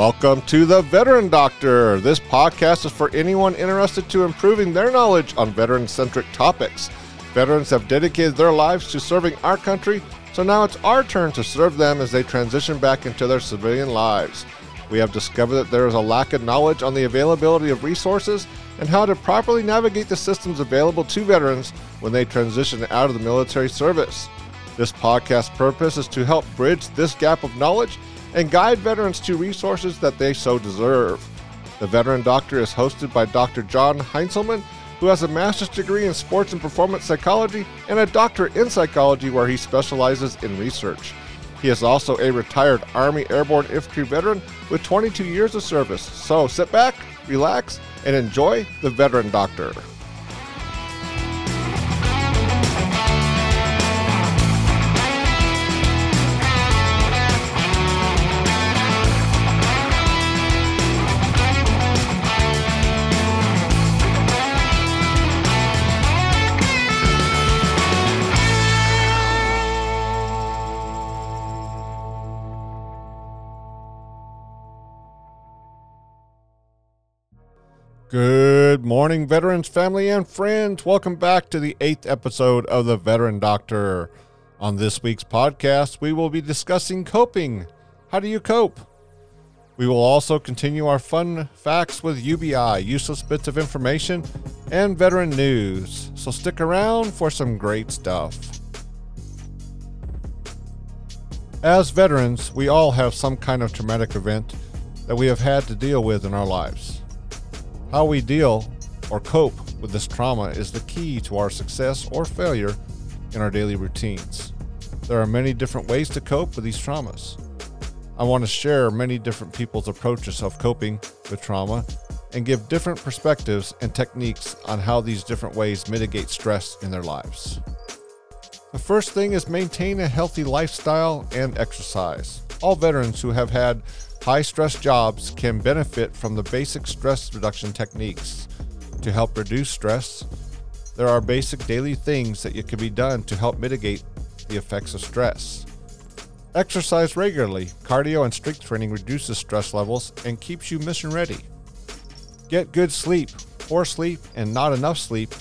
Welcome to the Veteran Doctor. This podcast is for anyone interested to improving their knowledge on veteran-centric topics. Veterans have dedicated their lives to serving our country, so now it's our turn to serve them as they transition back into their civilian lives. We have discovered that there is a lack of knowledge on the availability of resources and how to properly navigate the systems available to veterans when they transition out of the military service. This podcast purpose is to help bridge this gap of knowledge and guide veterans to resources that they so deserve. The Veteran Doctor is hosted by Dr. John Heinzelman, who has a master's degree in sports and performance psychology and a doctorate in psychology where he specializes in research. He is also a retired Army Airborne Infantry veteran with 22 years of service. So sit back, relax, and enjoy the Veteran Doctor. Morning, veterans, family, and friends. Welcome back to the eighth episode of the Veteran Doctor. On this week's podcast, we will be discussing coping. How do you cope? We will also continue our fun facts with UBI, useless bits of information, and veteran news. So stick around for some great stuff. As veterans, we all have some kind of traumatic event that we have had to deal with in our lives. How we deal or cope with this trauma is the key to our success or failure in our daily routines. There are many different ways to cope with these traumas. I want to share many different people's approaches of coping with trauma and give different perspectives and techniques on how these different ways mitigate stress in their lives. The first thing is maintain a healthy lifestyle and exercise. All veterans who have had High stress jobs can benefit from the basic stress reduction techniques. To help reduce stress, there are basic daily things that you can be done to help mitigate the effects of stress. Exercise regularly. Cardio and strength training reduces stress levels and keeps you mission ready. Get good sleep. Poor sleep and not enough sleep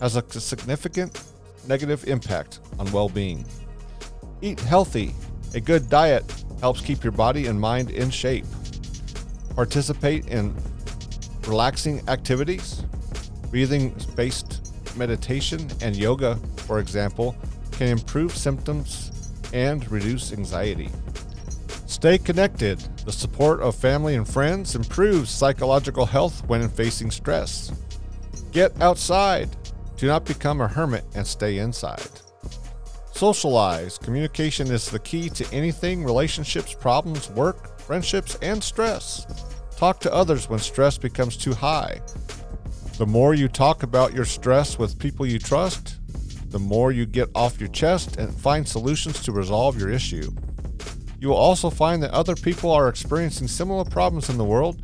has a significant negative impact on well being. Eat healthy. A good diet helps keep your body and mind in shape. Participate in relaxing activities. Breathing based meditation and yoga, for example, can improve symptoms and reduce anxiety. Stay connected. The support of family and friends improves psychological health when facing stress. Get outside. Do not become a hermit and stay inside. Socialize. Communication is the key to anything relationships, problems, work, friendships, and stress. Talk to others when stress becomes too high. The more you talk about your stress with people you trust, the more you get off your chest and find solutions to resolve your issue. You will also find that other people are experiencing similar problems in the world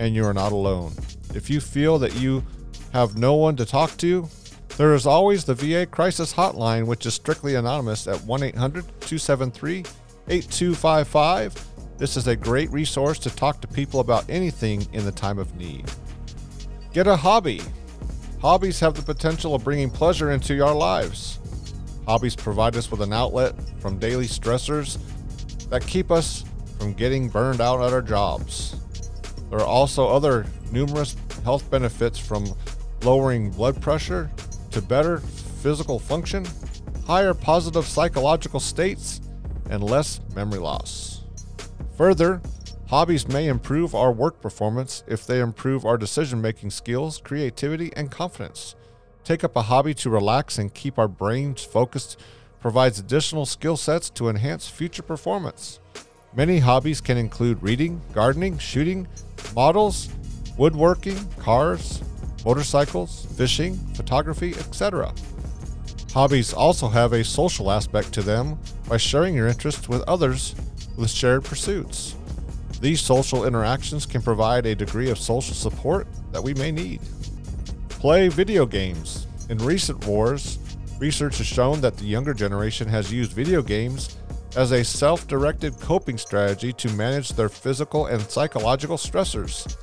and you are not alone. If you feel that you have no one to talk to, there is always the VA Crisis Hotline, which is strictly anonymous at 1 800 273 8255. This is a great resource to talk to people about anything in the time of need. Get a hobby. Hobbies have the potential of bringing pleasure into our lives. Hobbies provide us with an outlet from daily stressors that keep us from getting burned out at our jobs. There are also other numerous health benefits from lowering blood pressure, to better physical function, higher positive psychological states, and less memory loss. Further, hobbies may improve our work performance if they improve our decision making skills, creativity, and confidence. Take up a hobby to relax and keep our brains focused provides additional skill sets to enhance future performance. Many hobbies can include reading, gardening, shooting, models, woodworking, cars, motorcycles, fishing, photography, etc. Hobbies also have a social aspect to them by sharing your interests with others with shared pursuits. These social interactions can provide a degree of social support that we may need. Play video games. In recent wars, research has shown that the younger generation has used video games as a self directed coping strategy to manage their physical and psychological stressors.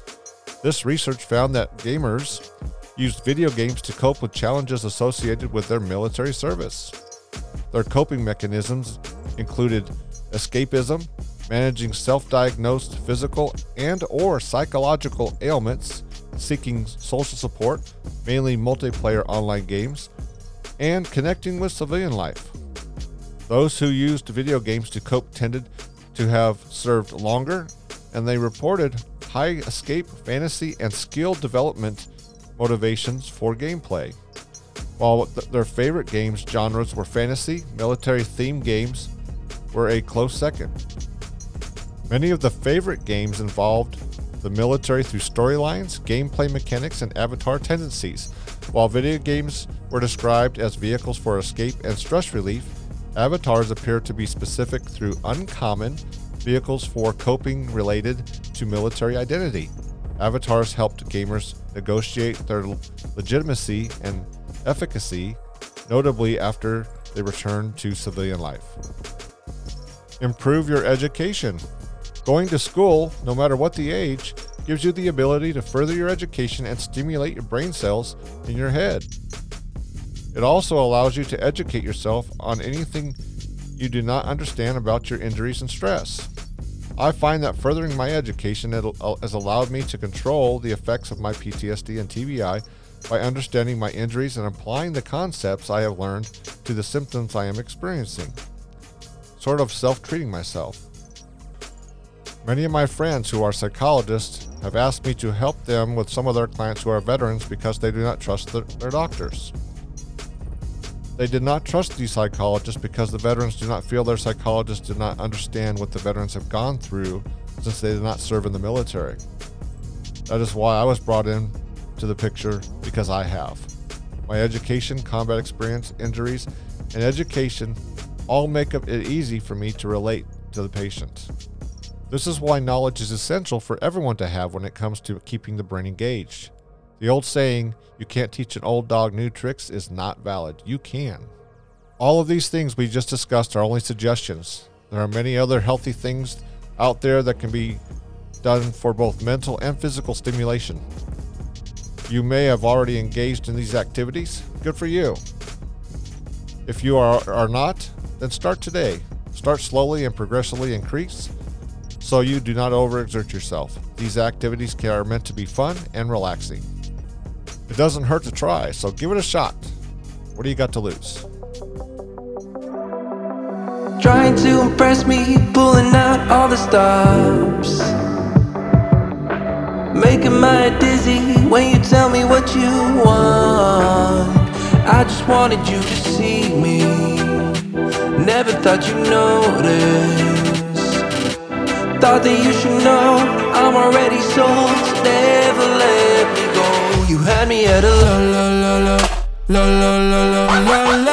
This research found that gamers used video games to cope with challenges associated with their military service. Their coping mechanisms included escapism, managing self-diagnosed physical and or psychological ailments, seeking social support, mainly multiplayer online games, and connecting with civilian life. Those who used video games to cope tended to have served longer, and they reported high escape, fantasy, and skill development motivations for gameplay. While th- their favorite games genres were fantasy, military themed games were a close second. Many of the favorite games involved the military through storylines, gameplay mechanics, and avatar tendencies. While video games were described as vehicles for escape and stress relief, avatars appear to be specific through uncommon vehicles for coping related to military identity. Avatars helped gamers negotiate their legitimacy and efficacy, notably after they returned to civilian life. Improve your education. Going to school, no matter what the age, gives you the ability to further your education and stimulate your brain cells in your head. It also allows you to educate yourself on anything you do not understand about your injuries and stress. I find that furthering my education has allowed me to control the effects of my PTSD and TBI by understanding my injuries and applying the concepts I have learned to the symptoms I am experiencing. Sort of self treating myself. Many of my friends who are psychologists have asked me to help them with some of their clients who are veterans because they do not trust their, their doctors. They did not trust these psychologists because the veterans do not feel their psychologists did not understand what the veterans have gone through since they did not serve in the military. That is why I was brought in to the picture because I have. My education, combat experience, injuries, and education all make it easy for me to relate to the patient. This is why knowledge is essential for everyone to have when it comes to keeping the brain engaged. The old saying, you can't teach an old dog new tricks, is not valid. You can. All of these things we just discussed are only suggestions. There are many other healthy things out there that can be done for both mental and physical stimulation. You may have already engaged in these activities. Good for you. If you are, are not, then start today. Start slowly and progressively increase so you do not overexert yourself. These activities are meant to be fun and relaxing. It doesn't hurt to try, so give it a shot. What do you got to lose? Trying to impress me, pulling out all the stops. Making my dizzy when you tell me what you want. I just wanted you to see me. Never thought you'd notice. Thought that you should know I'm already sold, so never let me go. You had me at a la la la la la la la la la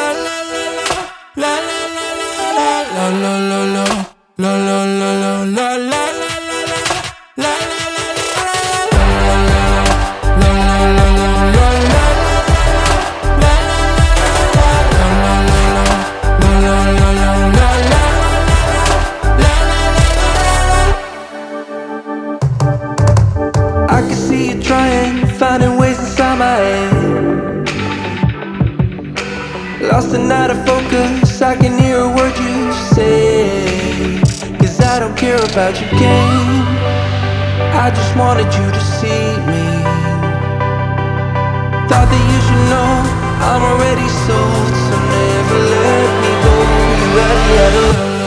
about your game. I just wanted you to see me. Thought that you should know I'm already sold, so never let me go. You had a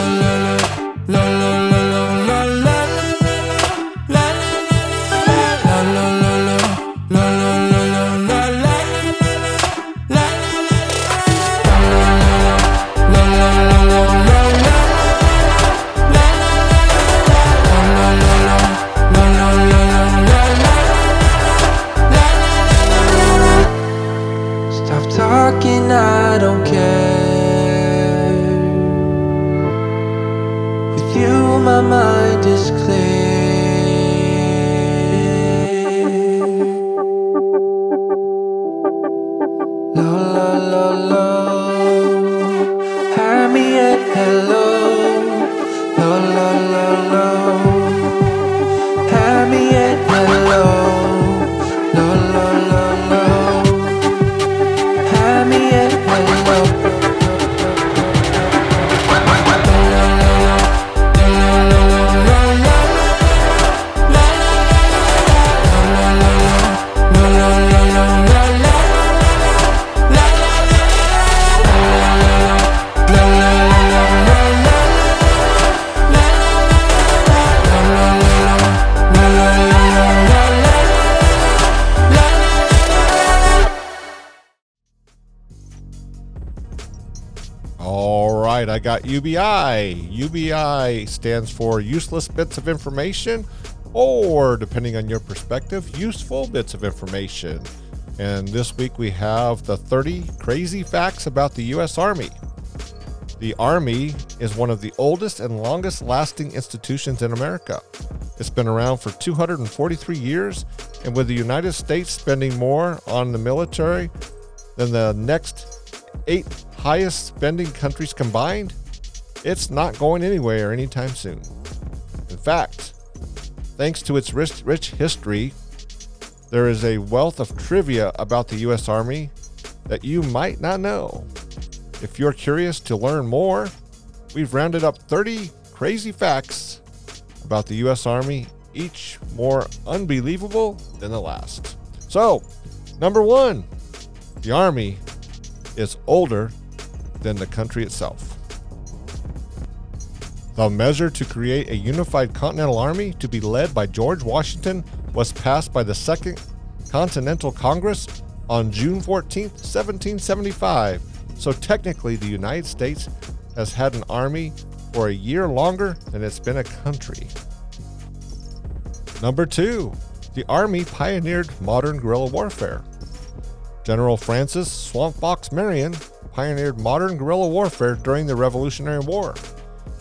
UBI. UBI stands for useless bits of information, or depending on your perspective, useful bits of information. And this week we have the 30 crazy facts about the U.S. Army. The Army is one of the oldest and longest lasting institutions in America. It's been around for 243 years, and with the United States spending more on the military than the next eight highest spending countries combined, it's not going anywhere anytime soon. In fact, thanks to its rich, rich history, there is a wealth of trivia about the U.S. Army that you might not know. If you're curious to learn more, we've rounded up 30 crazy facts about the U.S. Army, each more unbelievable than the last. So, number one, the Army is older than the country itself. The measure to create a unified Continental Army to be led by George Washington was passed by the Second Continental Congress on June 14, 1775 so technically, the United States has had an army for a year longer than it's been a country. Number two, the Army pioneered modern guerrilla warfare. General Francis Swamp Fox Marion pioneered modern guerrilla warfare during the Revolutionary War.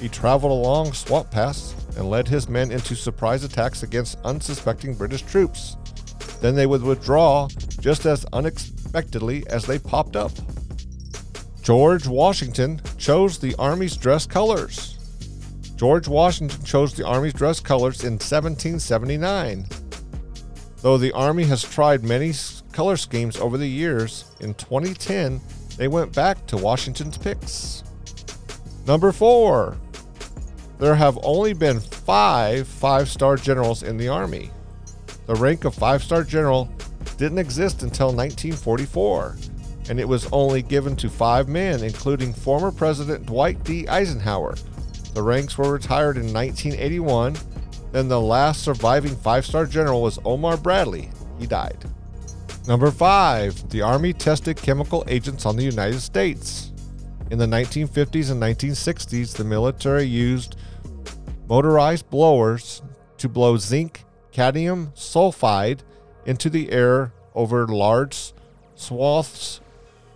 He traveled along swamp paths and led his men into surprise attacks against unsuspecting British troops. Then they would withdraw just as unexpectedly as they popped up. George Washington chose the Army's dress colors. George Washington chose the Army's dress colors in 1779. Though the Army has tried many color schemes over the years, in 2010 they went back to Washington's picks. Number four, there have only been five five star generals in the Army. The rank of five star general didn't exist until 1944 and it was only given to five men, including former President Dwight D. Eisenhower. The ranks were retired in 1981. Then the last surviving five star general was Omar Bradley. He died. Number five, the Army tested chemical agents on the United States. In the 1950s and 1960s, the military used motorized blowers to blow zinc cadmium sulfide into the air over large swaths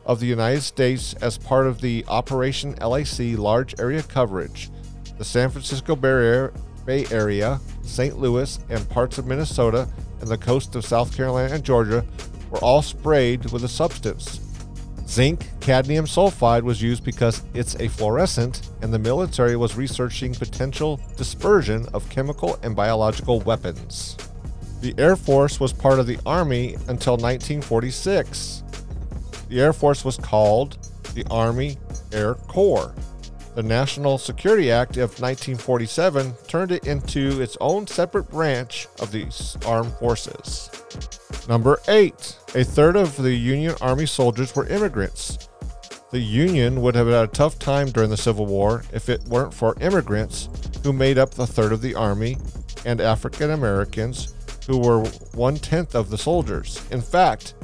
of the United States as part of the Operation LAC large area coverage. The San Francisco Bay Area, St. Louis, and parts of Minnesota and the coast of South Carolina and Georgia were all sprayed with a substance. Zinc cadmium sulfide was used because it's a fluorescent, and the military was researching potential dispersion of chemical and biological weapons. The Air Force was part of the Army until 1946. The Air Force was called the Army Air Corps. The National Security Act of 1947 turned it into its own separate branch of the armed forces. Number 8. A third of the Union Army soldiers were immigrants. The Union would have had a tough time during the Civil War if it weren't for immigrants who made up the third of the Army and African Americans who were one tenth of the soldiers. In fact,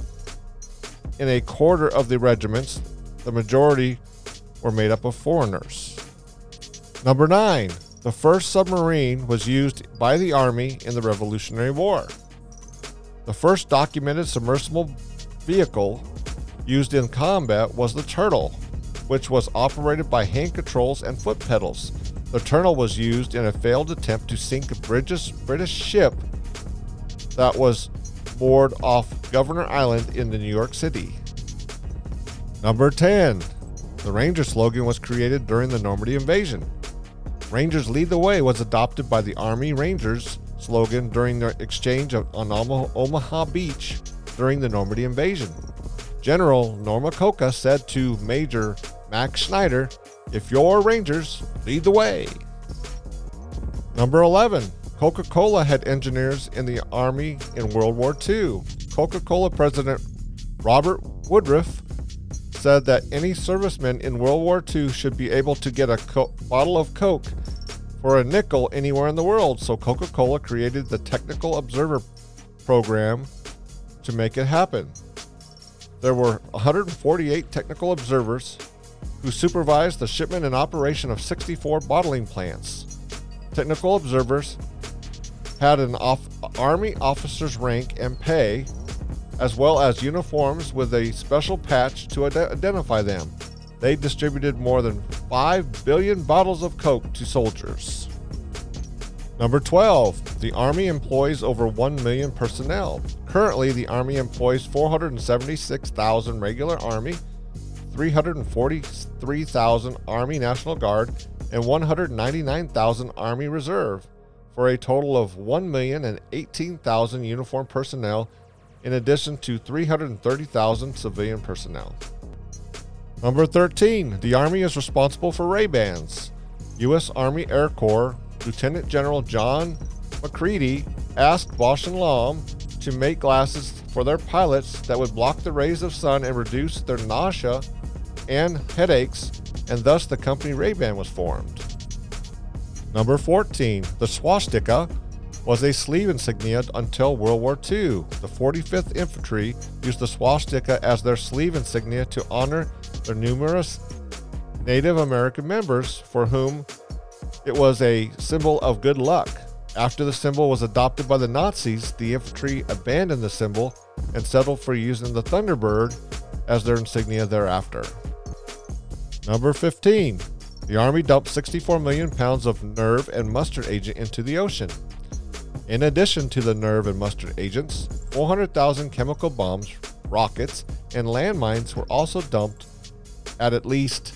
in a quarter of the regiments, the majority were made up of foreigners. Number 9. The first submarine was used by the Army in the Revolutionary War. The first documented submersible vehicle used in combat was the Turtle, which was operated by hand controls and foot pedals. The Turtle was used in a failed attempt to sink a British, British ship that was moored off Governor Island in New York City. Number 10. The Ranger slogan was created during the Normandy invasion. Rangers Lead the Way was adopted by the Army Rangers slogan during their exchange on Omaha Beach during the Normandy invasion. General Norman Cota said to Major Max Schneider, If you're Rangers, lead the way. Number 11. Coca Cola had engineers in the Army in World War II. Coca Cola President Robert Woodruff said that any serviceman in World War II should be able to get a co- bottle of Coke for a nickel anywhere in the world. So Coca Cola created the Technical Observer Program to make it happen. There were 148 technical observers who supervised the shipment and operation of 64 bottling plants. Technical observers had an off- Army officer's rank and pay, as well as uniforms with a special patch to ide- identify them. They distributed more than 5 billion bottles of Coke to soldiers. Number 12. The Army employs over 1 million personnel. Currently, the Army employs 476,000 regular Army, 343,000 Army National Guard, and 199,000 Army Reserve, for a total of 1,018,000 uniformed personnel, in addition to 330,000 civilian personnel. Number 13. The Army is responsible for Ray-Bans. U.S. Army Air Corps Lieutenant General John Macready asked and Lomb to make glasses for their pilots that would block the rays of sun and reduce their nausea and headaches, and thus the company Ray-Ban was formed. Number 14. The swastika was a sleeve insignia until World War II. The 45th Infantry used the swastika as their sleeve insignia to honor their numerous Native American members for whom it was a symbol of good luck. After the symbol was adopted by the Nazis, the infantry abandoned the symbol and settled for using the Thunderbird as their insignia thereafter. Number 15. The Army dumped 64 million pounds of nerve and mustard agent into the ocean. In addition to the nerve and mustard agents, 400,000 chemical bombs, rockets, and landmines were also dumped at at least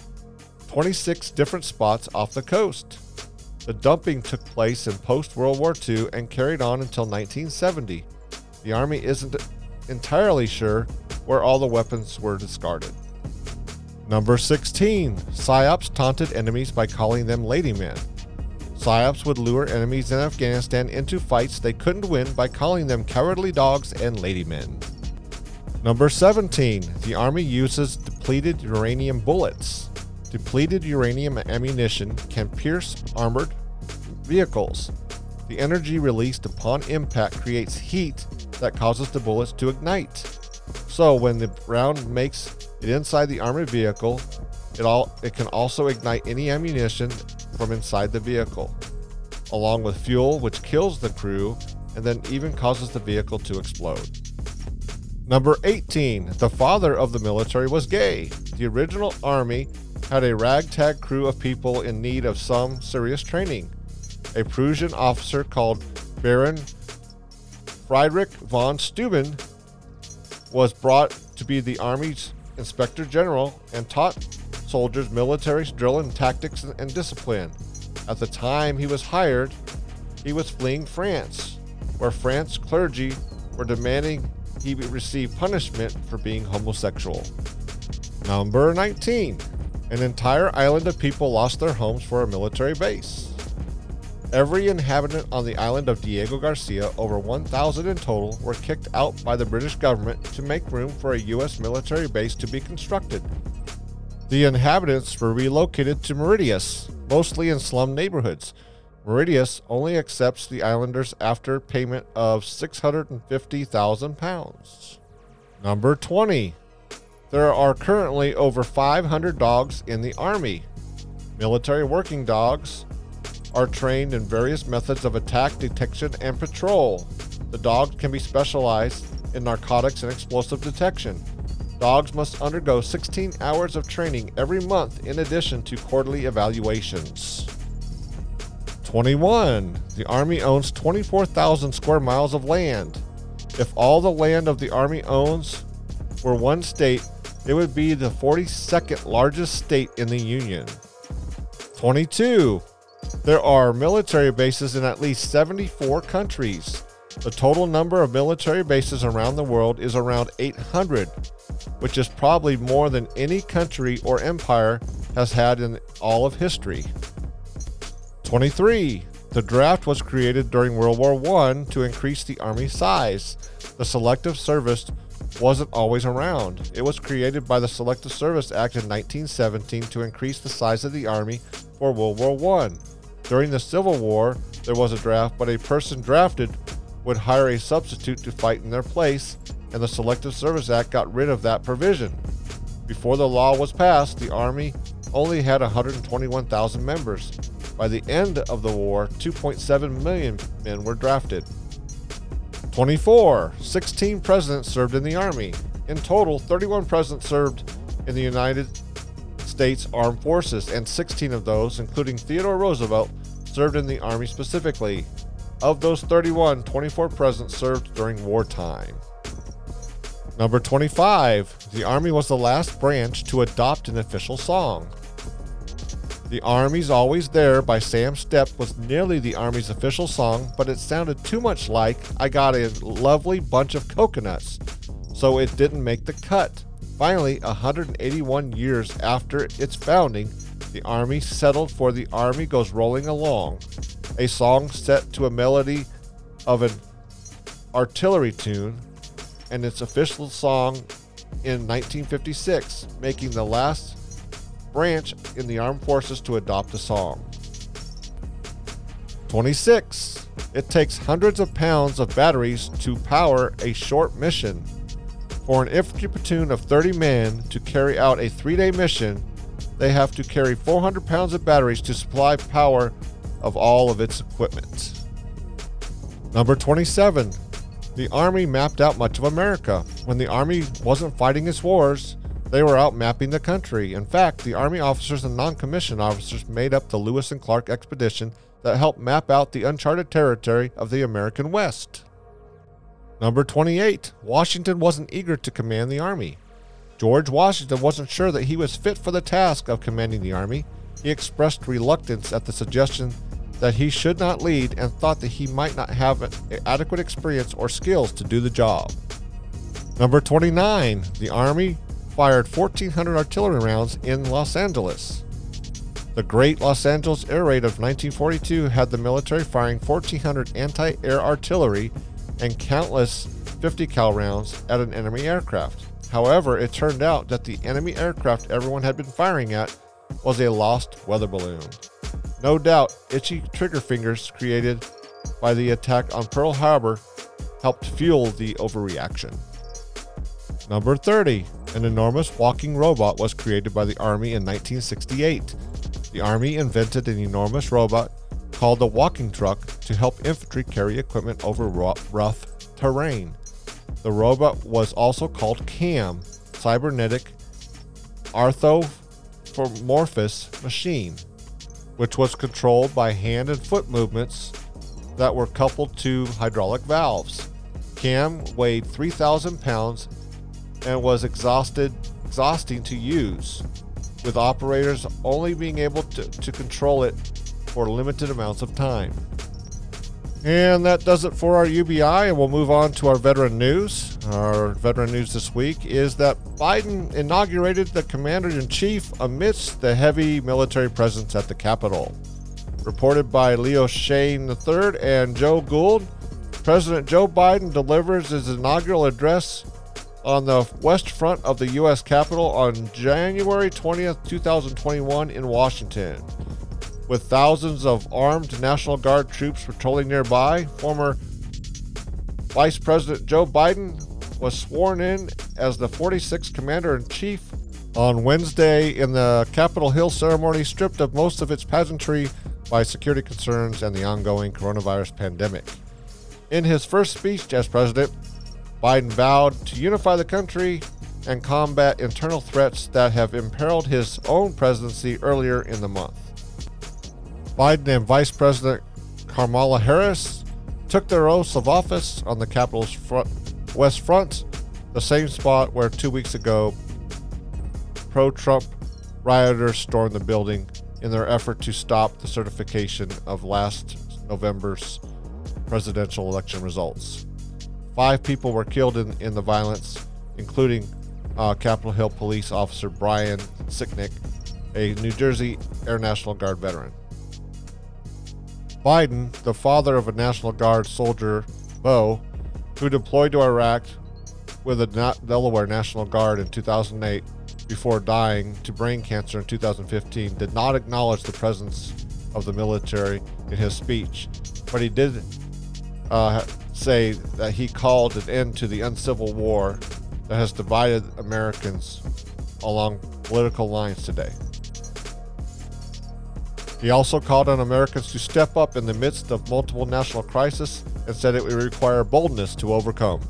26 different spots off the coast. The dumping took place in post World War II and carried on until 1970. The Army isn't entirely sure where all the weapons were discarded. Number 16. PSYOPs taunted enemies by calling them ladymen. PSYOPs would lure enemies in Afghanistan into fights they couldn't win by calling them cowardly dogs and ladymen. Number 17. The Army uses depleted uranium bullets. Depleted uranium ammunition can pierce armored vehicles. The energy released upon impact creates heat that causes the bullets to ignite. So when the round makes it inside the armored vehicle, it all it can also ignite any ammunition from inside the vehicle, along with fuel which kills the crew and then even causes the vehicle to explode. Number 18. The father of the military was gay. The original army had a ragtag crew of people in need of some serious training. A Prussian officer called Baron Friedrich von Steuben was brought to be the Army's Inspector General and taught soldiers military drill and tactics and discipline. At the time he was hired, he was fleeing France, where France clergy were demanding he receive punishment for being homosexual. Number 19. An entire island of people lost their homes for a military base. Every inhabitant on the island of Diego Garcia, over 1,000 in total, were kicked out by the British government to make room for a U.S. military base to be constructed. The inhabitants were relocated to Mauritius, mostly in slum neighborhoods. Mauritius only accepts the islanders after payment of 650,000 pounds. Number 20. There are currently over 500 dogs in the Army. Military working dogs are trained in various methods of attack, detection, and patrol. The dogs can be specialized in narcotics and explosive detection. Dogs must undergo 16 hours of training every month in addition to quarterly evaluations. 21. The Army owns 24,000 square miles of land. If all the land of the Army owns were one state, it would be the 42nd largest state in the Union. 22. There are military bases in at least 74 countries. The total number of military bases around the world is around 800, which is probably more than any country or empire has had in all of history. 23. The draft was created during World War I to increase the Army size. The Selective Service wasn't always around. It was created by the Selective Service Act in 1917 to increase the size of the Army for World War I. During the Civil War, there was a draft, but a person drafted would hire a substitute to fight in their place, and the Selective Service Act got rid of that provision. Before the law was passed, the Army only had 121,000 members. By the end of the war, 2.7 million men were drafted. 24. 16 presidents served in the Army. In total, 31 presidents served in the United States Armed Forces, and 16 of those, including Theodore Roosevelt, served in the Army specifically. Of those 31, 24 presidents served during wartime. Number 25. The Army was the last branch to adopt an official song. The Army's Always There by Sam Stept was nearly the Army's official song, but it sounded too much like I Got a Lovely Bunch of Coconuts, so it didn't make the cut. Finally, 181 years after its founding, the Army settled for The Army Goes Rolling Along, a song set to a melody of an artillery tune and its official song in 1956, making the last branch in the armed forces to adopt a song. 26. It takes hundreds of pounds of batteries to power a short mission. For an infantry platoon of 30 men to carry out a three day mission, they have to carry 400 pounds of batteries to supply power of all of its equipment. Number 27. The Army mapped out much of America. When the Army wasn't fighting its wars, they were out mapping the country. In fact, the Army officers and non commissioned officers made up the Lewis and Clark expedition that helped map out the uncharted territory of the American West. Number 28. Washington wasn't eager to command the Army. George Washington wasn't sure that he was fit for the task of commanding the Army. He expressed reluctance at the suggestion that he should not lead and thought that he might not have adequate experience or skills to do the job. Number 29. The Army fired 1,400 artillery rounds in Los Angeles. The Great Los Angeles Air Raid of 1942 had the military firing 1,400 anti air artillery and countless 50 cal rounds at an enemy aircraft. However, it turned out that the enemy aircraft everyone had been firing at was a lost weather balloon. No doubt, itchy trigger fingers created by the attack on Pearl Harbor helped fuel the overreaction. Number 30. An enormous walking robot was created by the Army in 1968. The Army invented an enormous robot called the walking truck to help infantry carry equipment over rough terrain. The robot was also called CAM, Cybernetic Anthropomorphous Machine which was controlled by hand and foot movements that were coupled to hydraulic valves. Cam weighed 3,000 pounds and was exhausted, exhausting to use, with operators only being able to, to control it for limited amounts of time. And that does it for our UBI, and we'll move on to our veteran news. Our veteran news this week is that Biden inaugurated the commander in chief amidst the heavy military presence at the Capitol. Reported by Leo Shane III and Joe Gould, President Joe Biden delivers his inaugural address on the west front of the U.S. Capitol on January 20th, 2021, in Washington. With thousands of armed National Guard troops patrolling nearby, former Vice President Joe Biden was sworn in as the 46th Commander in Chief on Wednesday in the Capitol Hill ceremony, stripped of most of its pageantry by security concerns and the ongoing coronavirus pandemic. In his first speech as president, Biden vowed to unify the country and combat internal threats that have imperiled his own presidency earlier in the month. Biden and Vice President Kamala Harris took their oaths of office on the Capitol's front, West Front, the same spot where two weeks ago pro Trump rioters stormed the building in their effort to stop the certification of last November's presidential election results. Five people were killed in, in the violence, including uh, Capitol Hill police officer Brian Sicknick, a New Jersey Air National Guard veteran. Biden, the father of a National Guard soldier, Bo, who deployed to Iraq with the Delaware National Guard in 2008 before dying to brain cancer in 2015, did not acknowledge the presence of the military in his speech, but he did uh, say that he called an end to the uncivil war that has divided Americans along political lines today. He also called on Americans to step up in the midst of multiple national crises and said it would require boldness to overcome.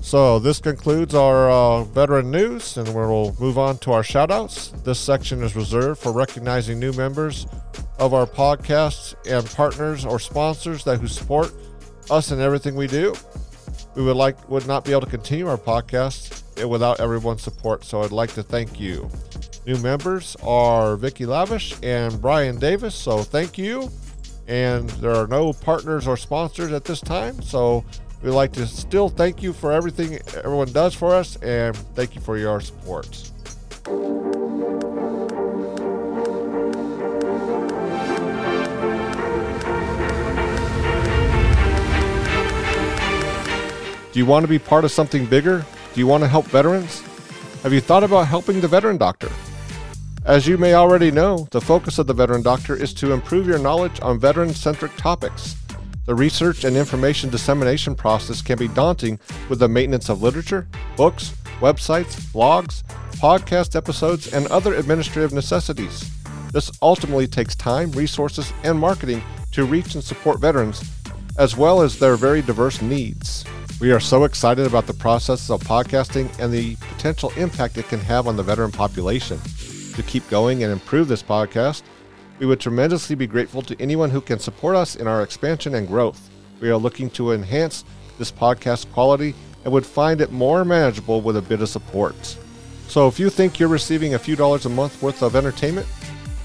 So, this concludes our uh, veteran news, and we'll move on to our shoutouts. This section is reserved for recognizing new members of our podcasts and partners or sponsors that who support us in everything we do. We would like would not be able to continue our podcast without everyone's support, so I'd like to thank you. New members are Vicky Lavish and Brian Davis, so thank you. And there are no partners or sponsors at this time, so we'd like to still thank you for everything everyone does for us and thank you for your support. Do you want to be part of something bigger? Do you want to help veterans? Have you thought about helping the veteran doctor? As you may already know, the focus of the Veteran Doctor is to improve your knowledge on veteran centric topics. The research and information dissemination process can be daunting with the maintenance of literature, books, websites, blogs, podcast episodes, and other administrative necessities. This ultimately takes time, resources, and marketing to reach and support veterans, as well as their very diverse needs. We are so excited about the process of podcasting and the potential impact it can have on the veteran population. To keep going and improve this podcast, we would tremendously be grateful to anyone who can support us in our expansion and growth. We are looking to enhance this podcast quality and would find it more manageable with a bit of support. So if you think you're receiving a few dollars a month worth of entertainment,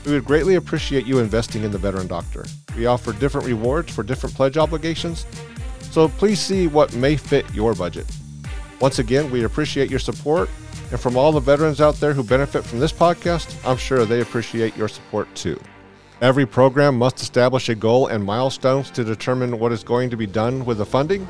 we would greatly appreciate you investing in the Veteran Doctor. We offer different rewards for different pledge obligations, so please see what may fit your budget. Once again, we appreciate your support, and from all the veterans out there who benefit from this podcast, I'm sure they appreciate your support too. Every program must establish a goal and milestones to determine what is going to be done with the funding.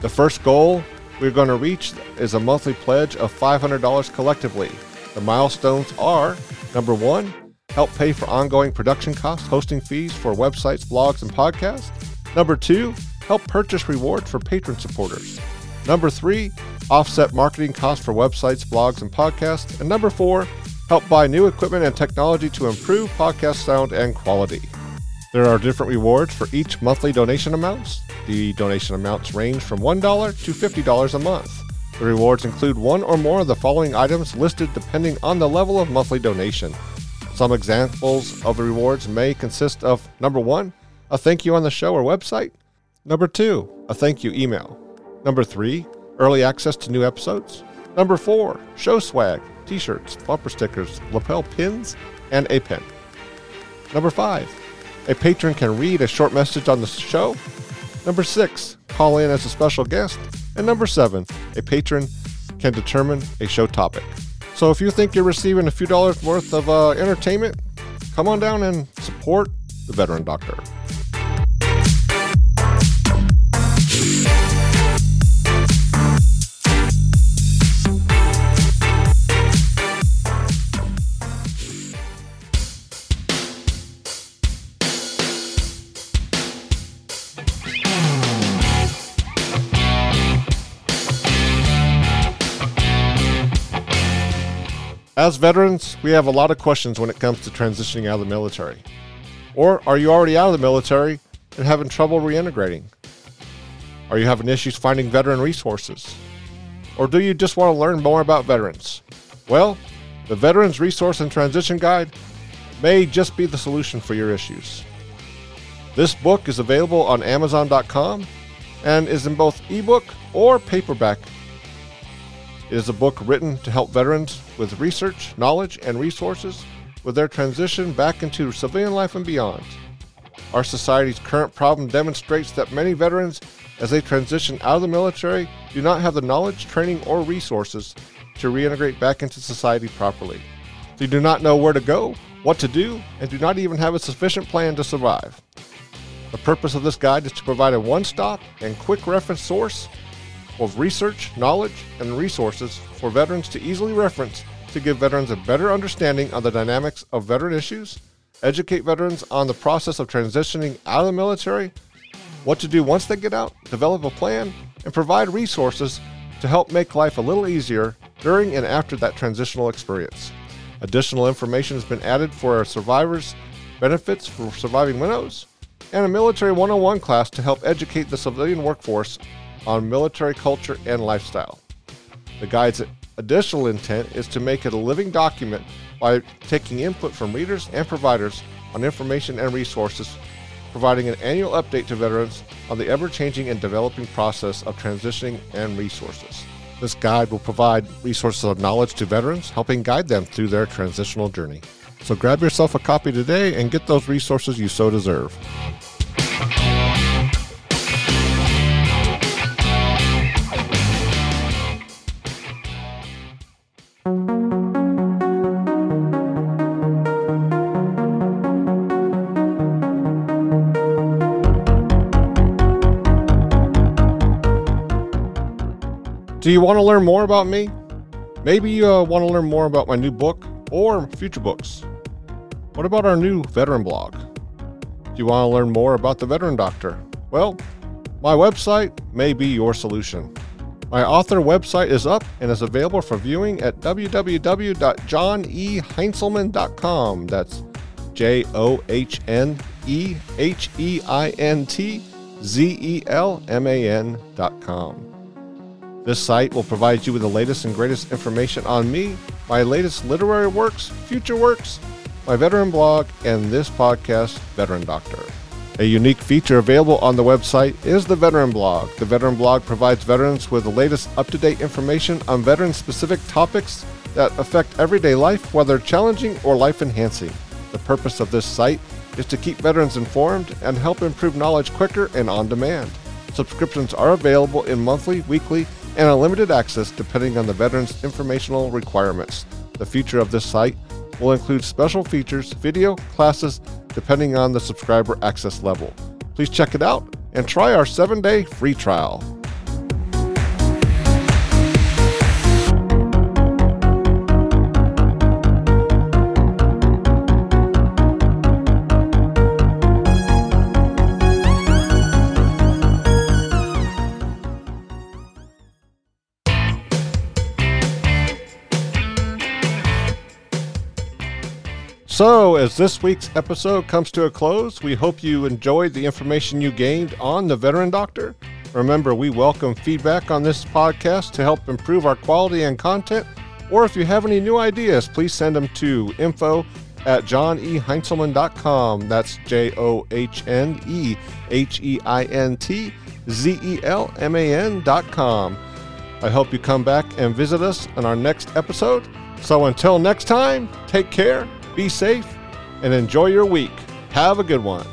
The first goal we're going to reach is a monthly pledge of $500 collectively. The milestones are number one, help pay for ongoing production costs, hosting fees for websites, blogs, and podcasts. Number two, help purchase rewards for patron supporters. Number three, offset marketing costs for websites, blogs, and podcasts. And number four, help buy new equipment and technology to improve podcast sound and quality. There are different rewards for each monthly donation amounts. The donation amounts range from $1 to $50 a month. The rewards include one or more of the following items listed depending on the level of monthly donation. Some examples of the rewards may consist of number one, a thank you on the show or website, Number two, a thank you email. Number three, early access to new episodes. Number four, show swag, t shirts, bumper stickers, lapel pins, and a pen. Number five, a patron can read a short message on the show. Number six, call in as a special guest. And number seven, a patron can determine a show topic. So if you think you're receiving a few dollars worth of uh, entertainment, come on down and support the Veteran Doctor. As veterans, we have a lot of questions when it comes to transitioning out of the military. Or are you already out of the military and having trouble reintegrating? Are you having issues finding veteran resources? Or do you just want to learn more about veterans? Well, the Veterans Resource and Transition Guide may just be the solution for your issues. This book is available on Amazon.com and is in both ebook or paperback it is a book written to help veterans with research, knowledge, and resources with their transition back into civilian life and beyond. Our society's current problem demonstrates that many veterans, as they transition out of the military, do not have the knowledge, training, or resources to reintegrate back into society properly. They do not know where to go, what to do, and do not even have a sufficient plan to survive. The purpose of this guide is to provide a one stop and quick reference source of research, knowledge, and resources for veterans to easily reference to give veterans a better understanding of the dynamics of veteran issues, educate veterans on the process of transitioning out of the military, what to do once they get out, develop a plan, and provide resources to help make life a little easier during and after that transitional experience. Additional information has been added for our survivors' benefits for surviving widows, and a military 101 class to help educate the civilian workforce on military culture and lifestyle. The guide's additional intent is to make it a living document by taking input from readers and providers on information and resources, providing an annual update to veterans on the ever changing and developing process of transitioning and resources. This guide will provide resources of knowledge to veterans, helping guide them through their transitional journey. So grab yourself a copy today and get those resources you so deserve. You want to learn more about me? Maybe you uh, want to learn more about my new book or future books. What about our new veteran blog? Do you want to learn more about the veteran doctor? Well, my website may be your solution. My author website is up and is available for viewing at www.johneheintzelman.com. That's J O H N E H E I N T Z E L M A N.com. This site will provide you with the latest and greatest information on me, my latest literary works, future works, my veteran blog, and this podcast, Veteran Doctor. A unique feature available on the website is the Veteran Blog. The Veteran Blog provides veterans with the latest up to date information on veteran specific topics that affect everyday life, whether challenging or life enhancing. The purpose of this site is to keep veterans informed and help improve knowledge quicker and on demand. Subscriptions are available in monthly, weekly, and unlimited access depending on the veteran's informational requirements. The future of this site will include special features, video, classes, depending on the subscriber access level. Please check it out and try our seven day free trial. So, as this week's episode comes to a close, we hope you enjoyed the information you gained on the Veteran Doctor. Remember, we welcome feedback on this podcast to help improve our quality and content. Or if you have any new ideas, please send them to info at johneheintzelman.com. That's J O H N E H E I N T Z E L M A N.com. I hope you come back and visit us in our next episode. So until next time, take care be safe and enjoy your week. Have a good one.